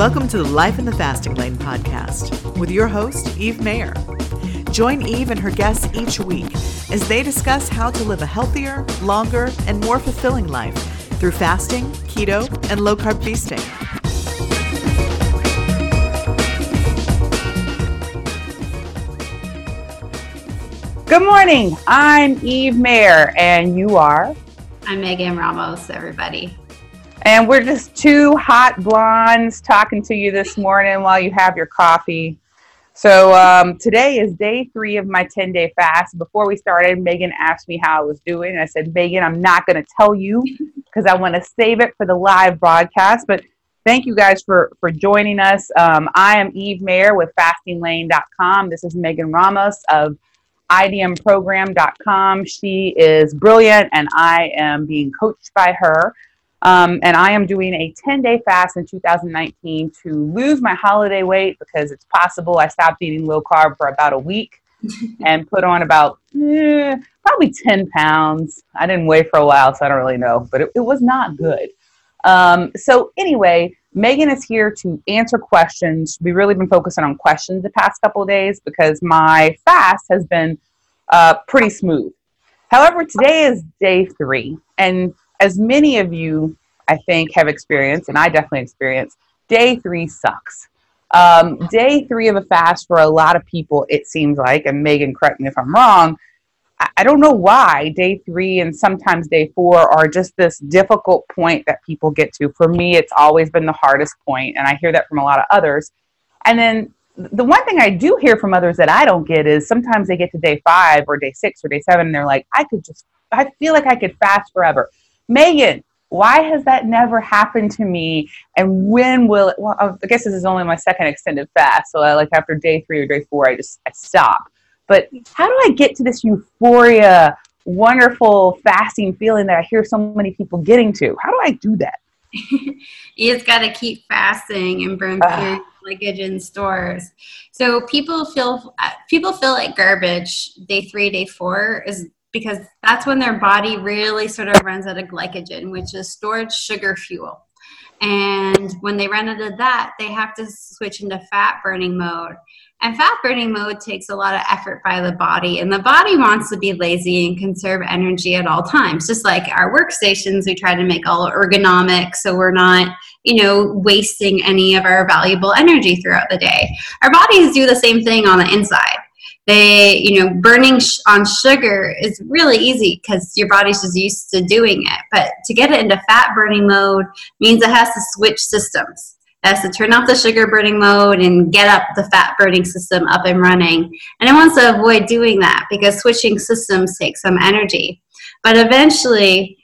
Welcome to the Life in the Fasting Lane podcast with your host, Eve Mayer. Join Eve and her guests each week as they discuss how to live a healthier, longer, and more fulfilling life through fasting, keto, and low carb feasting. Good morning. I'm Eve Mayer, and you are? I'm Megan Ramos, everybody. And we're just two hot blondes talking to you this morning while you have your coffee. So um, today is day three of my 10 day fast. Before we started, Megan asked me how I was doing. I said, Megan, I'm not going to tell you because I want to save it for the live broadcast. But thank you guys for, for joining us. Um, I am Eve Mayer with fastinglane.com. This is Megan Ramos of idmprogram.com. She is brilliant and I am being coached by her. Um, and I am doing a 10 day fast in 2019 to lose my holiday weight because it's possible. I stopped eating low carb for about a week and put on about eh, probably 10 pounds. I didn't weigh for a while, so I don't really know, but it, it was not good. Um, so, anyway, Megan is here to answer questions. We've really been focusing on questions the past couple of days because my fast has been uh, pretty smooth. However, today is day three, and as many of you, I think, have experienced, and I definitely experienced, day three sucks. Um, day three of a fast for a lot of people, it seems like, and Megan, correct me if I'm wrong, I, I don't know why day three and sometimes day four are just this difficult point that people get to. For me, it's always been the hardest point, and I hear that from a lot of others. And then the one thing I do hear from others that I don't get is sometimes they get to day five or day six or day seven, and they're like, I could just, I feel like I could fast forever. Megan, why has that never happened to me? And when will it? Well, I guess this is only my second extended fast. So I like after day three or day four, I just I stop. But how do I get to this euphoria, wonderful fasting feeling that I hear so many people getting to? How do I do that? you just got to keep fasting and burn through glycogen in stores. So people feel uh, people feel like garbage day three, day four is because that's when their body really sort of runs out of glycogen, which is stored sugar fuel. And when they run out of that, they have to switch into fat burning mode. And fat burning mode takes a lot of effort by the body, and the body wants to be lazy and conserve energy at all times. Just like our workstations, we try to make all ergonomic so we're not, you know, wasting any of our valuable energy throughout the day. Our bodies do the same thing on the inside they you know burning sh- on sugar is really easy because your body's just used to doing it. But to get it into fat burning mode means it has to switch systems. It has to turn off the sugar burning mode and get up the fat burning system up and running. And it wants to avoid doing that because switching systems takes some energy. But eventually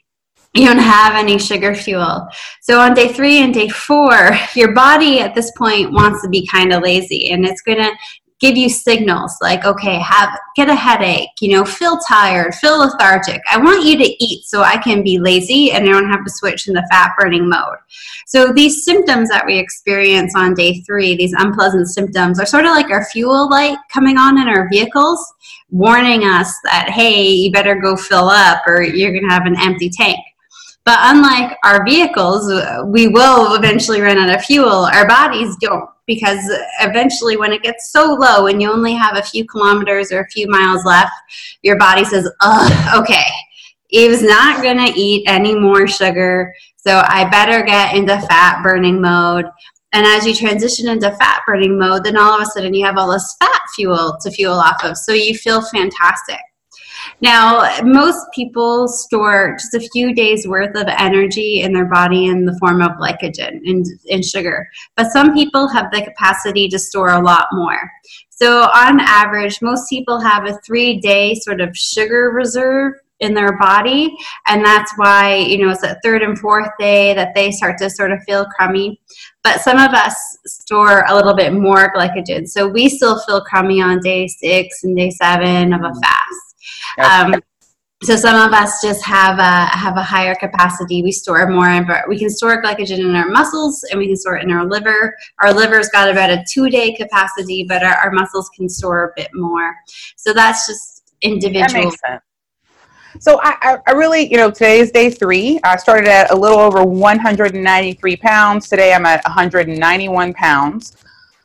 you don't have any sugar fuel. So on day three and day four, your body at this point wants to be kind of lazy and it's going to give you signals like okay have get a headache you know feel tired feel lethargic. I want you to eat so i can be lazy and i don't have to switch in the fat burning mode. So these symptoms that we experience on day three these unpleasant symptoms are sort of like our fuel light coming on in our vehicles warning us that hey you better go fill up or you're going to have an empty tank. But unlike our vehicles, we will eventually run out of fuel. Our bodies don't because eventually when it gets so low and you only have a few kilometers or a few miles left, your body says, Ugh, okay, Eve's not going to eat any more sugar, so I better get into fat burning mode. And as you transition into fat burning mode, then all of a sudden you have all this fat fuel to fuel off of. So you feel fantastic. Now, most people store just a few days worth of energy in their body in the form of glycogen and, and sugar, but some people have the capacity to store a lot more. So, on average, most people have a three day sort of sugar reserve in their body and that's why you know it's that third and fourth day that they start to sort of feel crummy but some of us store a little bit more glycogen so we still feel crummy on day six and day seven of a fast um, so some of us just have a have a higher capacity. We store more, but we can store glycogen in our muscles and we can store it in our liver. Our liver's got about a two day capacity, but our, our muscles can store a bit more. So that's just individual. That makes sense. So I, I, really, you know, today is day three. I started at a little over 193 pounds. Today I'm at 191 pounds.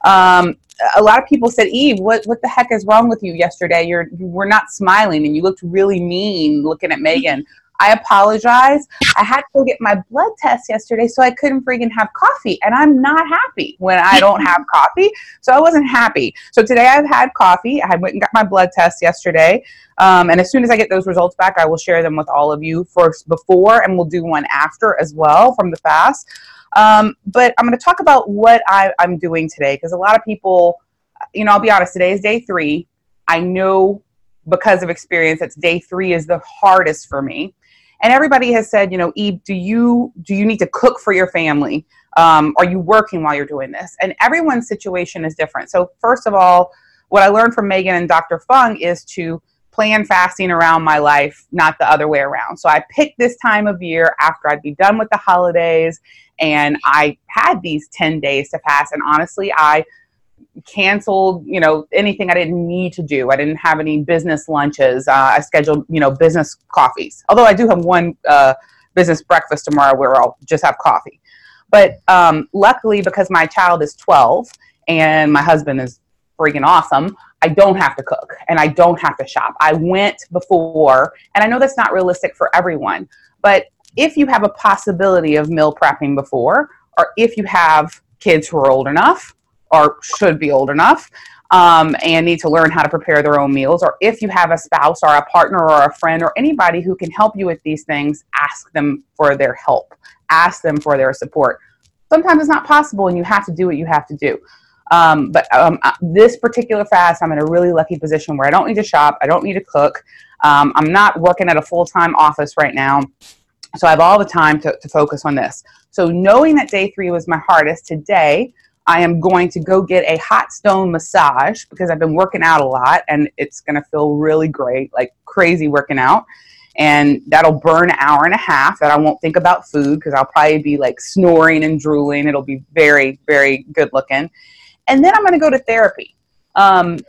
Um, a lot of people said, Eve, what, what the heck is wrong with you yesterday? You're, you were not smiling and you looked really mean looking at Megan. I apologize. I had to go get my blood test yesterday, so I couldn't freaking have coffee. And I'm not happy when I don't have coffee. So I wasn't happy. So today I've had coffee. I went and got my blood test yesterday. Um, and as soon as I get those results back, I will share them with all of you first before, and we'll do one after as well from the fast. Um, but I'm going to talk about what I, I'm doing today because a lot of people, you know, I'll be honest, today is day three. I know because of experience that day three is the hardest for me and everybody has said, you know, Eve, do you do you need to cook for your family? Um, are you working while you're doing this? And everyone's situation is different. So first of all, what I learned from Megan and Dr. Fung is to plan fasting around my life, not the other way around. So I picked this time of year after I'd be done with the holidays and I had these 10 days to fast. And honestly, I canceled, you know, anything I didn't need to do. I didn't have any business lunches. Uh, I scheduled, you know, business coffees. Although I do have one uh, business breakfast tomorrow where I'll just have coffee. But um, luckily, because my child is 12 and my husband is freaking awesome, I don't have to cook and I don't have to shop. I went before, and I know that's not realistic for everyone, but if you have a possibility of meal prepping before, or if you have kids who are old enough, or should be old enough um, and need to learn how to prepare their own meals, or if you have a spouse or a partner or a friend or anybody who can help you with these things, ask them for their help, ask them for their support. Sometimes it's not possible and you have to do what you have to do. Um, but um, uh, this particular fast, I'm in a really lucky position where I don't need to shop, I don't need to cook. Um, I'm not working at a full time office right now. So I have all the time to, to focus on this. So knowing that day three was my hardest, today I am going to go get a hot stone massage because I've been working out a lot and it's going to feel really great, like crazy working out. And that'll burn an hour and a half that I won't think about food because I'll probably be like snoring and drooling. It'll be very, very good looking. And then I'm going to go to therapy. Um,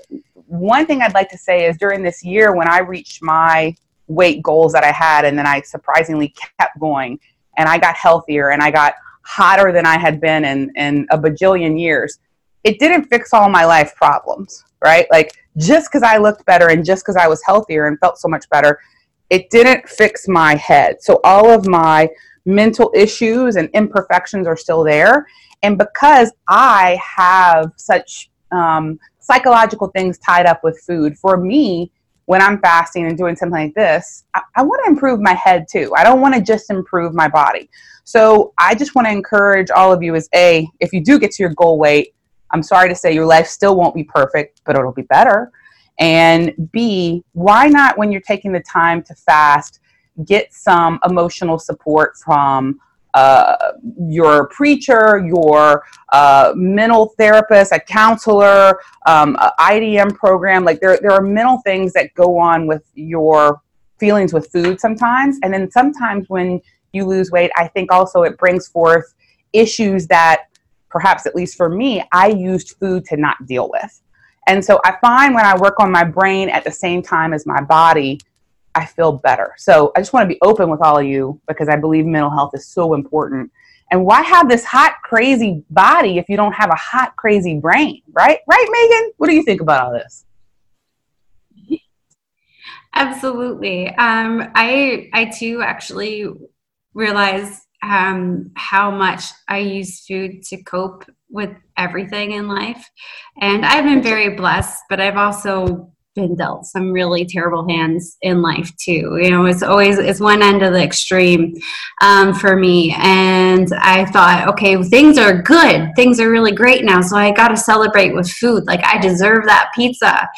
one thing I'd like to say is during this year when I reached my weight goals that I had, and then I surprisingly kept going and I got healthier and I got hotter than I had been in, in a bajillion years, it didn't fix all my life problems, right? Like just because I looked better and just because I was healthier and felt so much better, it didn't fix my head. So all of my mental issues and imperfections are still there. And because I have such um, psychological things tied up with food, for me, when I'm fasting and doing something like this, I, I want to improve my head too. I don't want to just improve my body. So I just want to encourage all of you is A, if you do get to your goal weight, I'm sorry to say your life still won't be perfect, but it'll be better. And B, why not when you're taking the time to fast, get some emotional support from uh, your preacher, your uh, mental therapist, a counselor, um, a IDM program. Like there, there are mental things that go on with your feelings with food sometimes. And then sometimes when you lose weight, I think also it brings forth issues that perhaps, at least for me, I used food to not deal with. And so I find when I work on my brain at the same time as my body, I feel better. So I just want to be open with all of you because I believe mental health is so important. And why have this hot, crazy body if you don't have a hot, crazy brain, right? Right, Megan? What do you think about all this? Absolutely. Um, I I too actually realize um, how much I use food to cope with everything in life, and I've been very blessed. But I've also been dealt some really terrible hands in life too. You know, it's always it's one end of the extreme um, for me. And I thought, okay, things are good, things are really great now, so I got to celebrate with food. Like I deserve that pizza.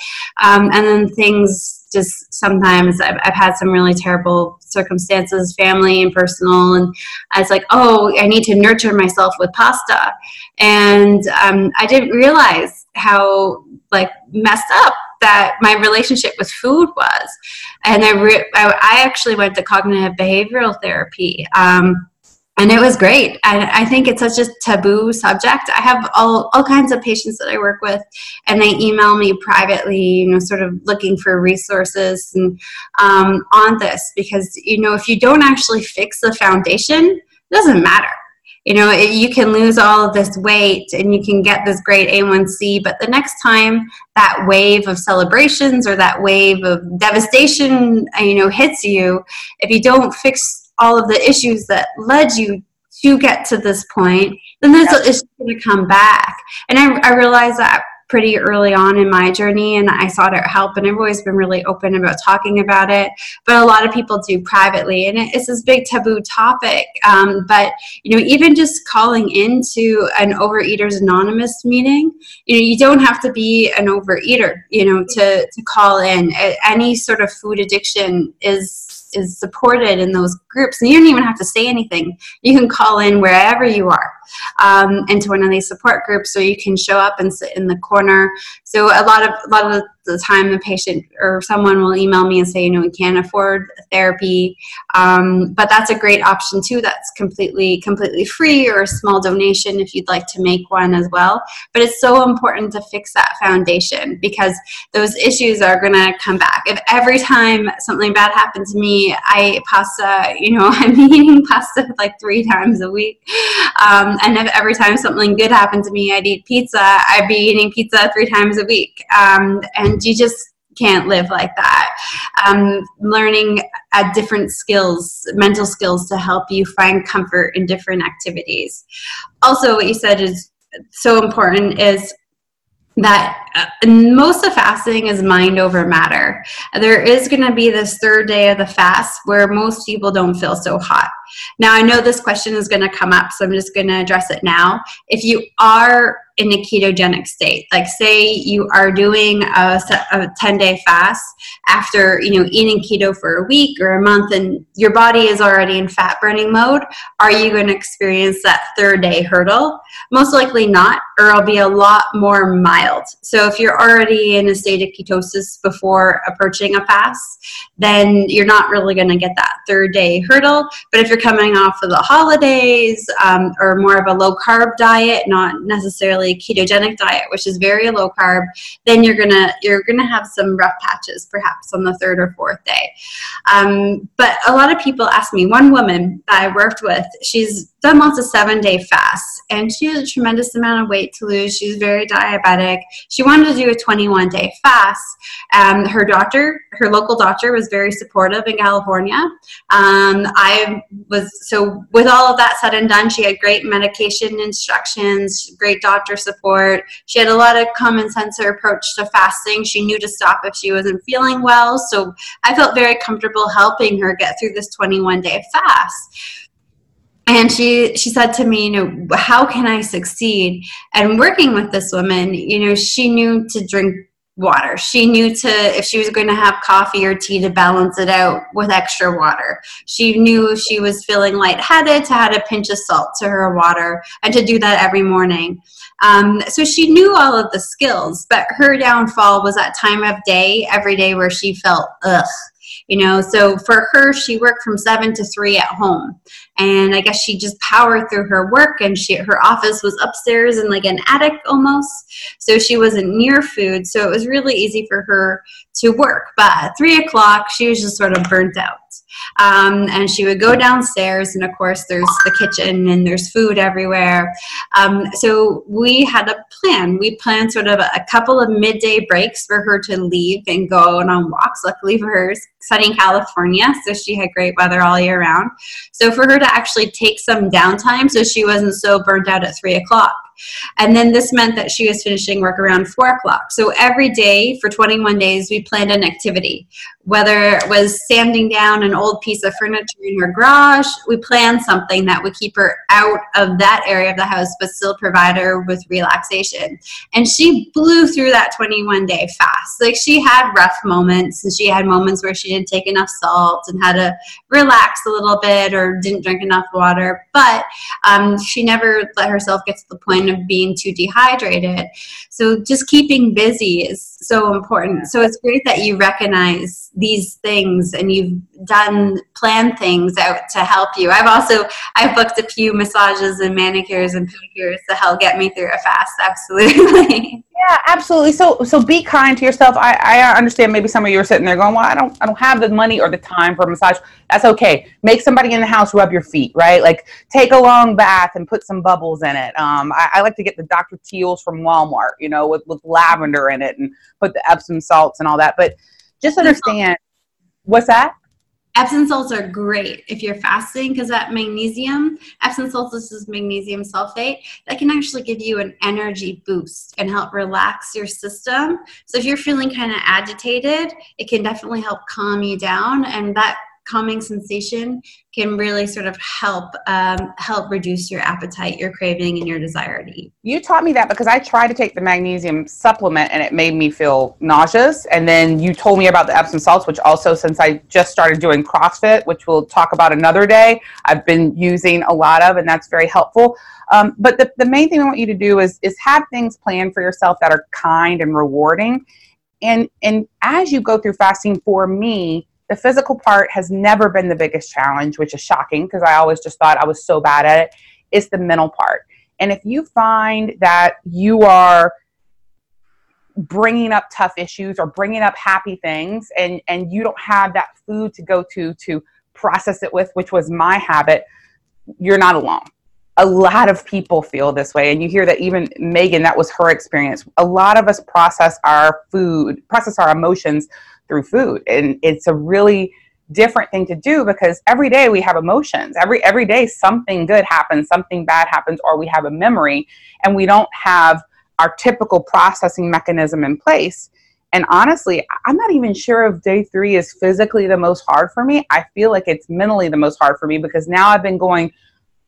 Um, and then things just sometimes I've, I've had some really terrible circumstances, family and personal, and I was like, oh, I need to nurture myself with pasta, and um, I didn't realize how like messed up that my relationship with food was. And I, re- I, actually went to cognitive behavioral therapy. Um, and it was great. I, I think it's such a taboo subject. I have all, all kinds of patients that I work with, and they email me privately, you know, sort of looking for resources and um, on this because you know if you don't actually fix the foundation, it doesn't matter. You know, it, you can lose all of this weight and you can get this great A1C, but the next time that wave of celebrations or that wave of devastation, uh, you know, hits you, if you don't fix all of the issues that led you to get to this point, then there's yep. it's going to come back. And I, I realized that pretty early on in my journey and I sought out help and I've always been really open about talking about it. But a lot of people do privately and it's this big taboo topic. Um, but you know even just calling into an overeaters anonymous meeting you know you don't have to be an overeater you know to, to call in. Any sort of food addiction is is supported in those groups and you don't even have to say anything. You can call in wherever you are um, into one of these support groups so you can show up and sit in the corner. So a lot of a lot of the time the patient or someone will email me and say you know we can't afford therapy. Um, but that's a great option too. That's completely completely free or a small donation if you'd like to make one as well. But it's so important to fix that foundation because those issues are going to come back. If every time something bad happened to me i pasta you know i'm eating pasta like three times a week. Um, and if every time something good happened to me i'd eat pizza i'd be eating pizza three times a week. Um, and you just can't live like that. Um, learning at different skills, mental skills to help you find comfort in different activities. Also, what you said is so important is that uh, most of fasting is mind over matter. There is going to be this third day of the fast where most people don't feel so hot. Now, I know this question is going to come up, so I'm just going to address it now. If you are in a ketogenic state, like say you are doing a, a 10 day fast after you know eating keto for a week or a month, and your body is already in fat burning mode, are you going to experience that third day hurdle? Most likely not, or it'll be a lot more mild. So if you're already in a state of ketosis before approaching a fast, then you're not really going to get that third day hurdle. But if you're coming off of the holidays um, or more of a low carb diet, not necessarily ketogenic diet, which is very low carb, then you're gonna you're gonna have some rough patches perhaps on the third or fourth day. Um, but a lot of people ask me. One woman that I worked with, she's done lots of seven day fast. and she has a tremendous amount of weight to lose. She's very diabetic. She wanted to do a 21 day fast. Um, her doctor, her local doctor, was very supportive in California. Um, I was so with all of that said and done, she had great medication instructions, great doctor support. She had a lot of common sense approach to fasting. She knew to stop if she wasn't feeling well. So I felt very comfortable helping her get through this 21 day fast and she she said to me you know how can i succeed? And working with this woman you know she knew to drink water. She knew to if she was going to have coffee or tea to balance it out with extra water. She knew if she was feeling lightheaded to add a pinch of salt to her water and to do that every morning. Um, so she knew all of the skills but her downfall was that time of day every day where she felt ugh you know so for her she worked from seven to three at home and i guess she just powered through her work and she her office was upstairs in like an attic almost so she wasn't near food so it was really easy for her to work but at three o'clock she was just sort of burnt out um, and she would go downstairs, and of course, there's the kitchen and there's food everywhere. Um, so we had a plan. We planned sort of a couple of midday breaks for her to leave and go on walks. Luckily for her, sunny California, so she had great weather all year round. So for her to actually take some downtime so she wasn't so burnt out at three o'clock. And then this meant that she was finishing work around four o'clock. So every day for 21 days, we planned an activity, whether it was sanding down an old piece of furniture in her garage, we planned something that would keep her out of that area of the house, but still provide her with relaxation. And she blew through that 21 day fast. Like she had rough moments and she had moments where she didn't take enough salt and had to relax a little bit or didn't drink enough water, but um, she never let herself get to the point of being too dehydrated. So just keeping busy is so important. So it's great that you recognize these things and you've done plan things out to help you. I've also I've booked a few massages and manicures and pedicures to help get me through a fast. Absolutely. Yeah, absolutely. So so be kind to yourself. I, I understand maybe some of you are sitting there going, Well, I don't I don't have the money or the time for a massage. That's okay. Make somebody in the house rub your feet, right? Like take a long bath and put some bubbles in it. Um I, I like to get the Dr. Teal's from Walmart, you know, with, with lavender in it and put the Epsom salts and all that. But just understand what's that? Epsom salts are great if you're fasting because that magnesium, Epsom salts this is magnesium sulfate, that can actually give you an energy boost and help relax your system. So if you're feeling kind of agitated, it can definitely help calm you down and that calming sensation can really sort of help um, help reduce your appetite, your craving, and your desire to eat. You taught me that because I tried to take the magnesium supplement and it made me feel nauseous. And then you told me about the Epsom salts, which also, since I just started doing CrossFit, which we'll talk about another day, I've been using a lot of, and that's very helpful. Um, but the, the main thing I want you to do is is have things planned for yourself that are kind and rewarding. And and as you go through fasting, for me, the physical part has never been the biggest challenge, which is shocking because I always just thought I was so bad at it. It's the mental part. And if you find that you are bringing up tough issues or bringing up happy things and and you don't have that food to go to to process it with which was my habit you're not alone a lot of people feel this way and you hear that even megan that was her experience a lot of us process our food process our emotions through food. And it's a really different thing to do because every day we have emotions. Every every day something good happens something bad happens or we have a memory and we don't have our typical processing mechanism in place. And honestly i'm not even sure if day three is physically the most hard for me. I feel like it's mentally the most hard for me because now i've been going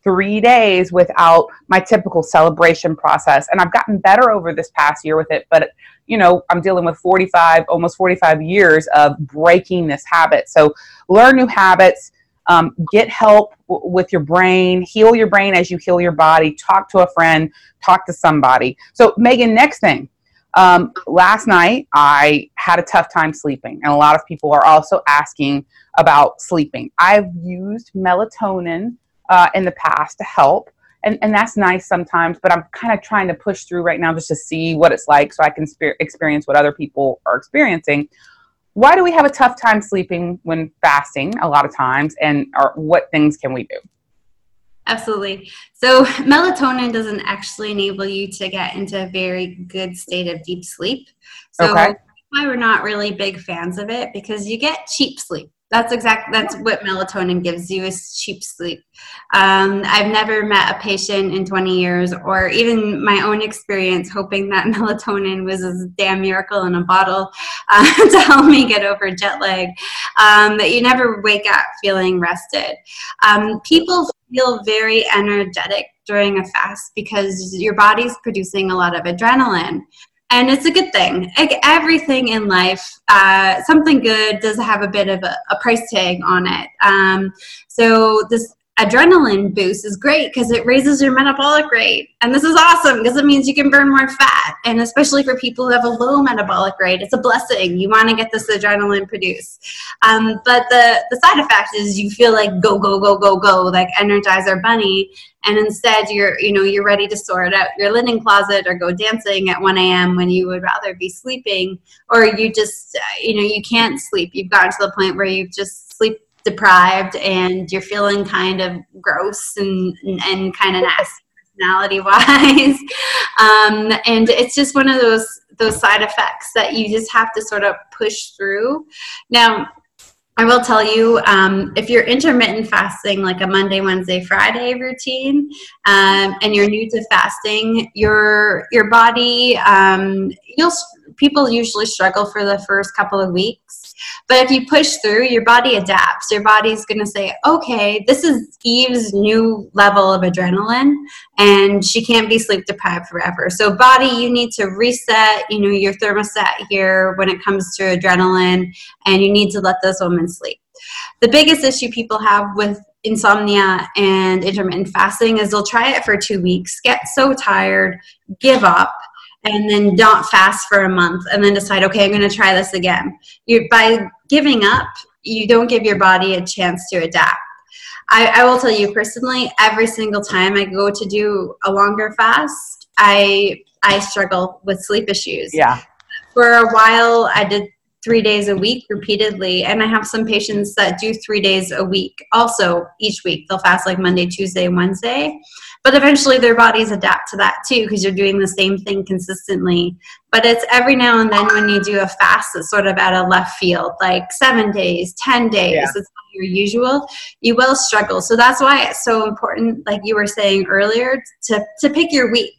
three days without my typical celebration process. And I've gotten better over this past year with it, but you know, I'm dealing with 45, almost 45 years of breaking this habit. So learn new habits, um, get help w- with your brain, heal your brain as you heal your body, talk to a friend, talk to somebody. So, Megan, next thing. Um, last night, I had a tough time sleeping, and a lot of people are also asking about sleeping. I've used melatonin uh, in the past to help. And, and that's nice sometimes, but I'm kind of trying to push through right now just to see what it's like so I can spe- experience what other people are experiencing. Why do we have a tough time sleeping when fasting a lot of times, and or what things can we do? Absolutely. So, melatonin doesn't actually enable you to get into a very good state of deep sleep. So, okay. why we're not really big fans of it because you get cheap sleep. That's exactly that's what melatonin gives you is cheap sleep. Um, I've never met a patient in 20 years, or even my own experience, hoping that melatonin was a damn miracle in a bottle uh, to help me get over jet lag. Um, that you never wake up feeling rested. Um, people feel very energetic during a fast because your body's producing a lot of adrenaline and it's a good thing. Like everything in life, uh, something good does have a bit of a, a price tag on it. Um, so this adrenaline boost is great because it raises your metabolic rate. And this is awesome because it means you can burn more fat. And especially for people who have a low metabolic rate, it's a blessing. You want to get this adrenaline produced. Um, but the, the side effect is you feel like go, go, go, go, go, like Energizer Bunny. And instead you're, you know, you're ready to sort out your linen closet or go dancing at 1 a.m. when you would rather be sleeping or you just, you know, you can't sleep. You've gotten to the point where you just sleep deprived and you're feeling kind of gross and, and, and kind of nasty personality wise. Um, and it's just one of those those side effects that you just have to sort of push through. Now I will tell you um, if you're intermittent fasting, like a Monday, Wednesday, Friday routine, um, and you're new to fasting, your your body um, you'll people usually struggle for the first couple of weeks. But if you push through, your body adapts. Your body's going to say, okay, this is Eve's new level of adrenaline, and she can't be sleep deprived forever. So, body, you need to reset, you know, your thermostat here when it comes to adrenaline, and you need to let this woman sleep. The biggest issue people have with insomnia and intermittent fasting is they'll try it for two weeks, get so tired, give up, and then don't fast for a month and then decide, okay, I'm going to try this again. You by giving up, you don't give your body a chance to adapt. I, I will tell you personally, every single time I go to do a longer fast, I I struggle with sleep issues. Yeah. For a while, I did three days a week repeatedly, and I have some patients that do three days a week. Also, each week they'll fast like Monday, Tuesday, Wednesday, but eventually their bodies adapt to that too because you're doing the same thing consistently. But it's every now and then when you do a fast that's sort of at a left field, like seven days, ten days. Yeah. It's your usual, you will struggle. So that's why it's so important, like you were saying earlier, to, to pick your week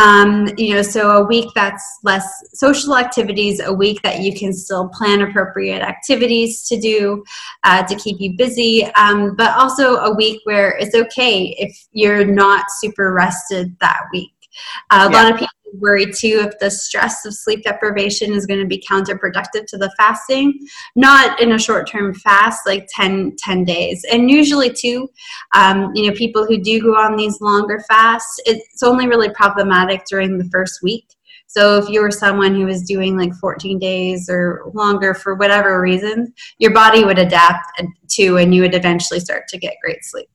um, you know, so a week that's less social activities, a week that you can still plan appropriate activities to do uh, to keep you busy, um, but also a week where it's okay if you're not super rested that week. Uh, a yeah. lot of people worry too if the stress of sleep deprivation is going to be counterproductive to the fasting. Not in a short term fast like 10 10 days. And usually too um, you know people who do go on these longer fasts it's only really problematic during the first week. So if you were someone who was doing like 14 days or longer for whatever reason your body would adapt to and you would eventually start to get great sleep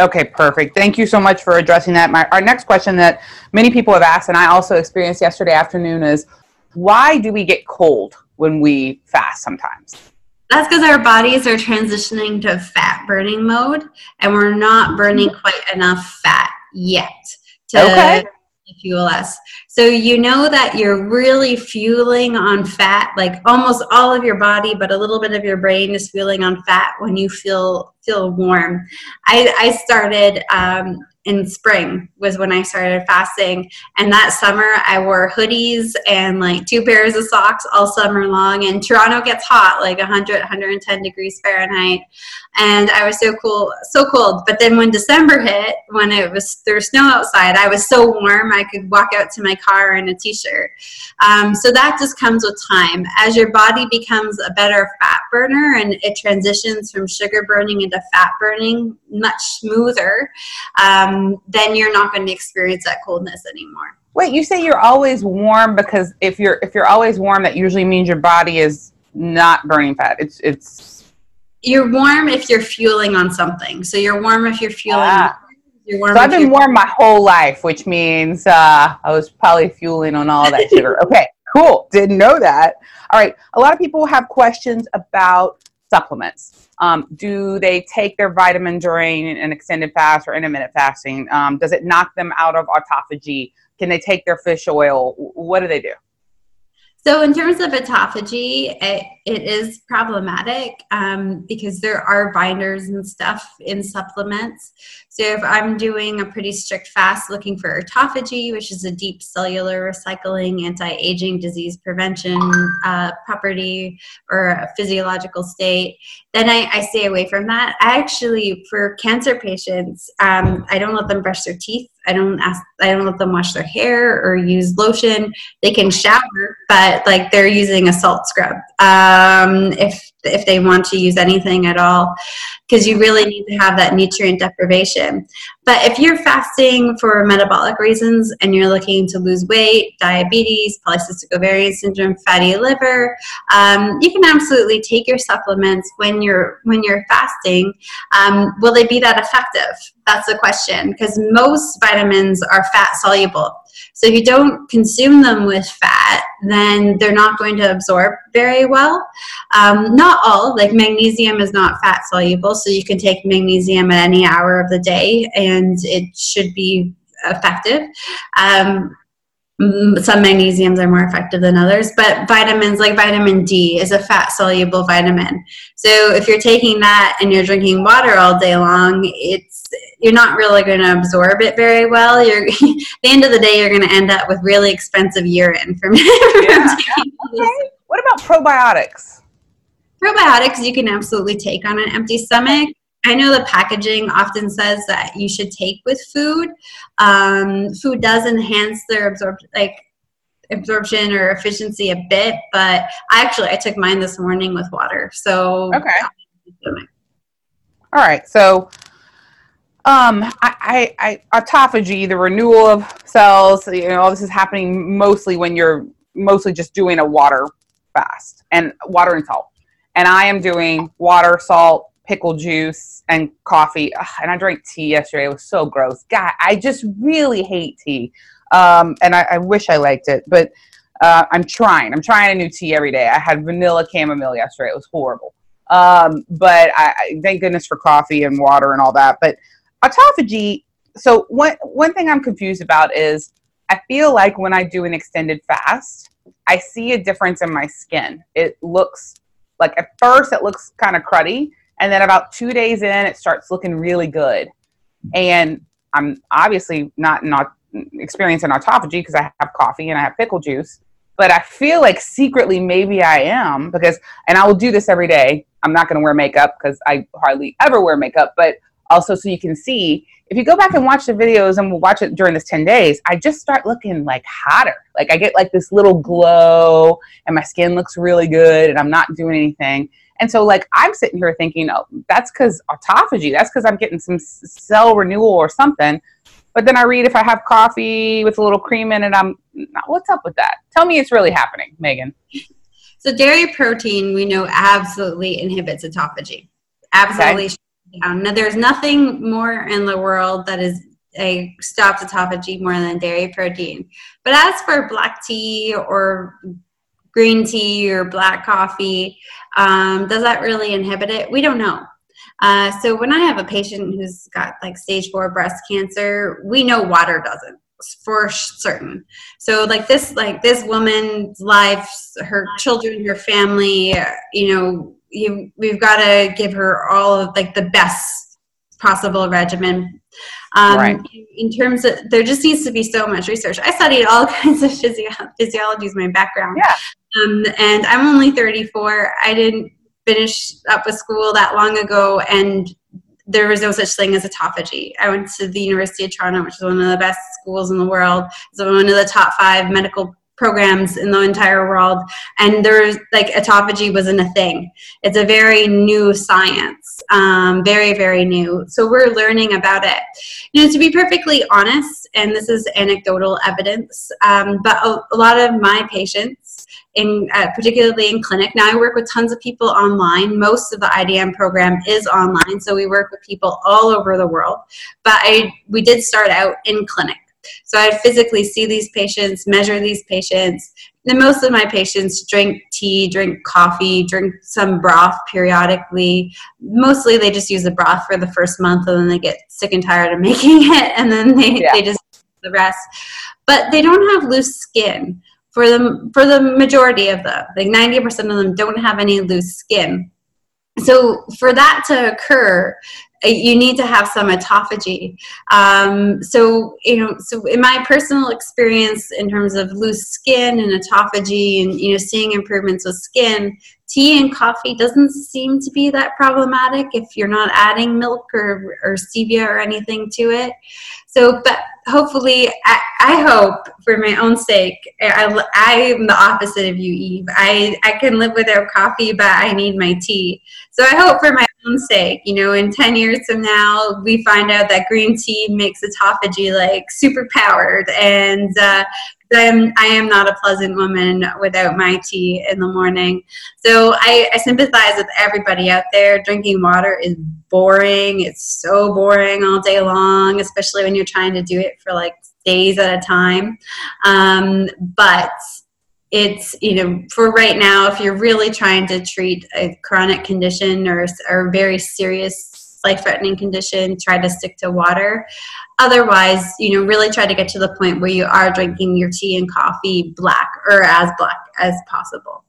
Okay, perfect. Thank you so much for addressing that. My, our next question that many people have asked, and I also experienced yesterday afternoon, is why do we get cold when we fast sometimes? That's because our bodies are transitioning to fat burning mode, and we're not burning mm-hmm. quite enough fat yet to okay. Fuel us. So you know that you're really fueling on fat, like almost all of your body, but a little bit of your brain is fueling on fat when you feel feel warm. I, I started um, in spring was when I started fasting. And that summer I wore hoodies and like two pairs of socks all summer long. And Toronto gets hot, like 100, 110 degrees Fahrenheit. And I was so cool, so cold. But then when December hit, when it was there was snow outside, I was so warm I could walk out to my car in a t-shirt. Um, so that just comes with time. As your body becomes a better fat burner and it transitions from sugar burning into fat burning much smoother. Um, then you're not going to experience that coldness anymore. Wait, you say you're always warm because if you're if you're always warm, that usually means your body is not burning fat. It's it's. You're warm if you're fueling on something. So you're warm if you're fueling. Ah. You're warm so I've been warm my whole life, which means uh, I was probably fueling on all that sugar. okay, cool. Didn't know that. All right. A lot of people have questions about supplements. Um, do they take their vitamin during an extended fast or intermittent fasting? Um, does it knock them out of autophagy? Can they take their fish oil? What do they do? So, in terms of autophagy, it, it is problematic um, because there are binders and stuff in supplements. So, if I'm doing a pretty strict fast looking for autophagy, which is a deep cellular recycling, anti aging, disease prevention uh, property or a physiological state, then I, I, stay away from that. I actually, for cancer patients, um, I don't let them brush their teeth I don't ask I don't let them wash their hair or use lotion. They can shower, but like they're using a salt scrub. Um, if if they want to use anything at all because you really need to have that nutrient deprivation. But if you're fasting for metabolic reasons and you're looking to lose weight, diabetes, polycystic ovarian syndrome, fatty liver, um, you can absolutely take your supplements when you're when you're fasting. Um, will they be that effective? That's the question because most vitamins are fat soluble. So if you don't consume them with fat, then they're not going to absorb very well. Um, not all, like magnesium is not fat soluble, so you can take magnesium at any hour of the day and it should be effective. Um, some magnesiums are more effective than others, but vitamins like vitamin D is a fat soluble vitamin. So if you're taking that and you're drinking water all day long, it's you're not really going to absorb it very well. You're at the end of the day, you're going to end up with really expensive urine from, from yeah. okay. What about probiotics? Probiotics you can absolutely take on an empty stomach. I know the packaging often says that you should take with food. Um, food does enhance their absorption, like absorption or efficiency a bit, but I actually I took mine this morning with water. So okay. All right, so um, I, I, I, autophagy, the renewal of cells, you know, all this is happening mostly when you're mostly just doing a water fast and water and salt. And I am doing water, salt, pickle juice, and coffee. Ugh, and I drank tea yesterday. It was so gross. God, I just really hate tea. Um, and I, I wish I liked it, but uh, I'm trying. I'm trying a new tea every day. I had vanilla chamomile yesterday. It was horrible. Um, but I, I, thank goodness for coffee and water and all that. But autophagy. So one one thing I'm confused about is I feel like when I do an extended fast, I see a difference in my skin. It looks like at first it looks kind of cruddy, and then about two days in, it starts looking really good. And I'm obviously not not experiencing autophagy because I have coffee and I have pickle juice, but I feel like secretly maybe I am because, and I will do this every day. I'm not going to wear makeup because I hardly ever wear makeup, but also so you can see if you go back and watch the videos and we'll watch it during this 10 days i just start looking like hotter like i get like this little glow and my skin looks really good and i'm not doing anything and so like i'm sitting here thinking oh that's because autophagy that's because i'm getting some cell renewal or something. But then i read if i have coffee with a little cream in it i'm what's up with that? Tell me it's really happening megan. So dairy protein we know absolutely inhibits autophagy. Absolutely. Okay. Down. Now, there's nothing more in the world that is a stops autophagy more than dairy protein. But as for black tea or green tea or black coffee, um, does that really inhibit it? We don't know. Uh, so when I have a patient who's got like stage four breast cancer, we know water doesn't for certain. So like this, like this woman's life, her children, her family, you know, you we've got to give her all of like the best possible regimen um, right. in terms of there just needs to be so much research i studied all kinds of physio- physiology is my background yeah. Um, and i'm only 34 i didn't finish up with school that long ago and there was no such thing as autophagy. I went to the University of Toronto, which is one of the best schools in the world. It's one of the top five medical programs in the entire world. And there's like autophagy wasn't a thing. It's a very new science um, very very new. So we're learning about it. You know to be perfectly honest and this is anecdotal evidence um, but a, a, lot of my patients in uh, particularly in clinic now i work with tons of people online most of the idm program is online so we work with people all over the world but i we did start out in clinic so I physically see these patients, measure these patients. And most of my patients drink tea, drink coffee, drink some broth periodically. Mostly they just use the broth for the first month and then they get sick and tired of making it and then they, yeah. they just the rest. But they don't have loose skin for the for the majority of them. Like 90% of them don't have any loose skin. So for that to occur, you need to have some autophagy. Um, so, you know, so in my personal experience, in terms of loose skin and autophagy, and you know, seeing improvements with skin, tea and coffee doesn't seem to be that problematic if you're not adding milk or, or stevia or anything to it. So, but hopefully, I, I hope for my own sake, I, I am the opposite of you, Eve. I, I can live without coffee, but I need my tea. So I hope for my sake, you know, in 10 years from now, we find out that green tea makes autophagy like super powered and uh, I am, I am not a pleasant woman without my tea in the morning. So I, I sympathize with everybody out there. Drinking water is boring. It's so boring all day long, especially when you're trying to do it for like days at a time. Um, but it's you know for right now if you're really trying to treat a chronic condition or, or very serious life threatening condition try to stick to water otherwise you know really try to get to the point where you are drinking your tea and coffee black or as black as possible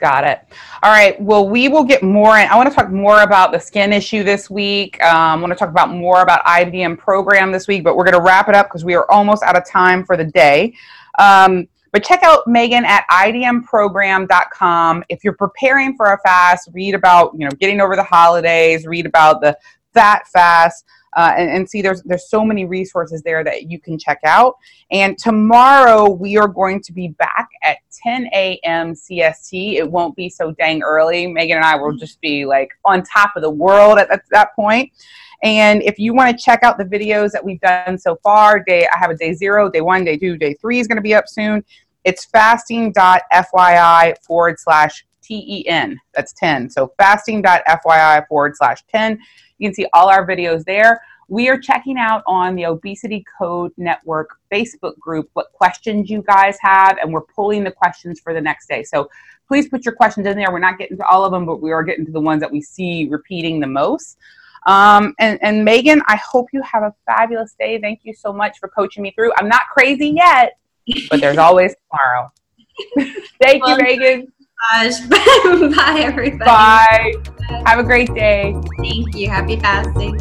Got it. All right. Well, we will get more. In, I want to talk more about the skin issue this week. Um, I want to talk about more about IDM program this week, but we're going to wrap it up because we are almost out of time for the day. Um, but check out Megan at idmprogram.com. If you're preparing for a fast, read about, you know, getting over the holidays, read about the fat fast. uh, and, and, see there's there's so many resources there that you can check out. And tomorrow we are going to be back at 10 a.m. CST. It won't be so dang early. Megan and I will just be like on top of the world at, at that point. And if you want to check out the videos that we've done so far, day I have a day zero, day one, day two, day three is going to be up soon. It's fasting.fyi forward slash TEN. That's 10. So fasting.fyi forward slash 10. You can see all our videos there. We are checking out on the Obesity Code Network Facebook group what questions you guys have, and we're pulling the questions for the next day. So please put your questions in there. We're not getting to all of them, but we are getting to the ones that we see repeating the most. Um, and, and Megan, I hope you have a fabulous day. Thank you so much for coaching me through. I'm not crazy yet, but there's always tomorrow. Thank well, you, Megan. Bye, everybody. Bye. Have a great day. Thank you. Happy fasting.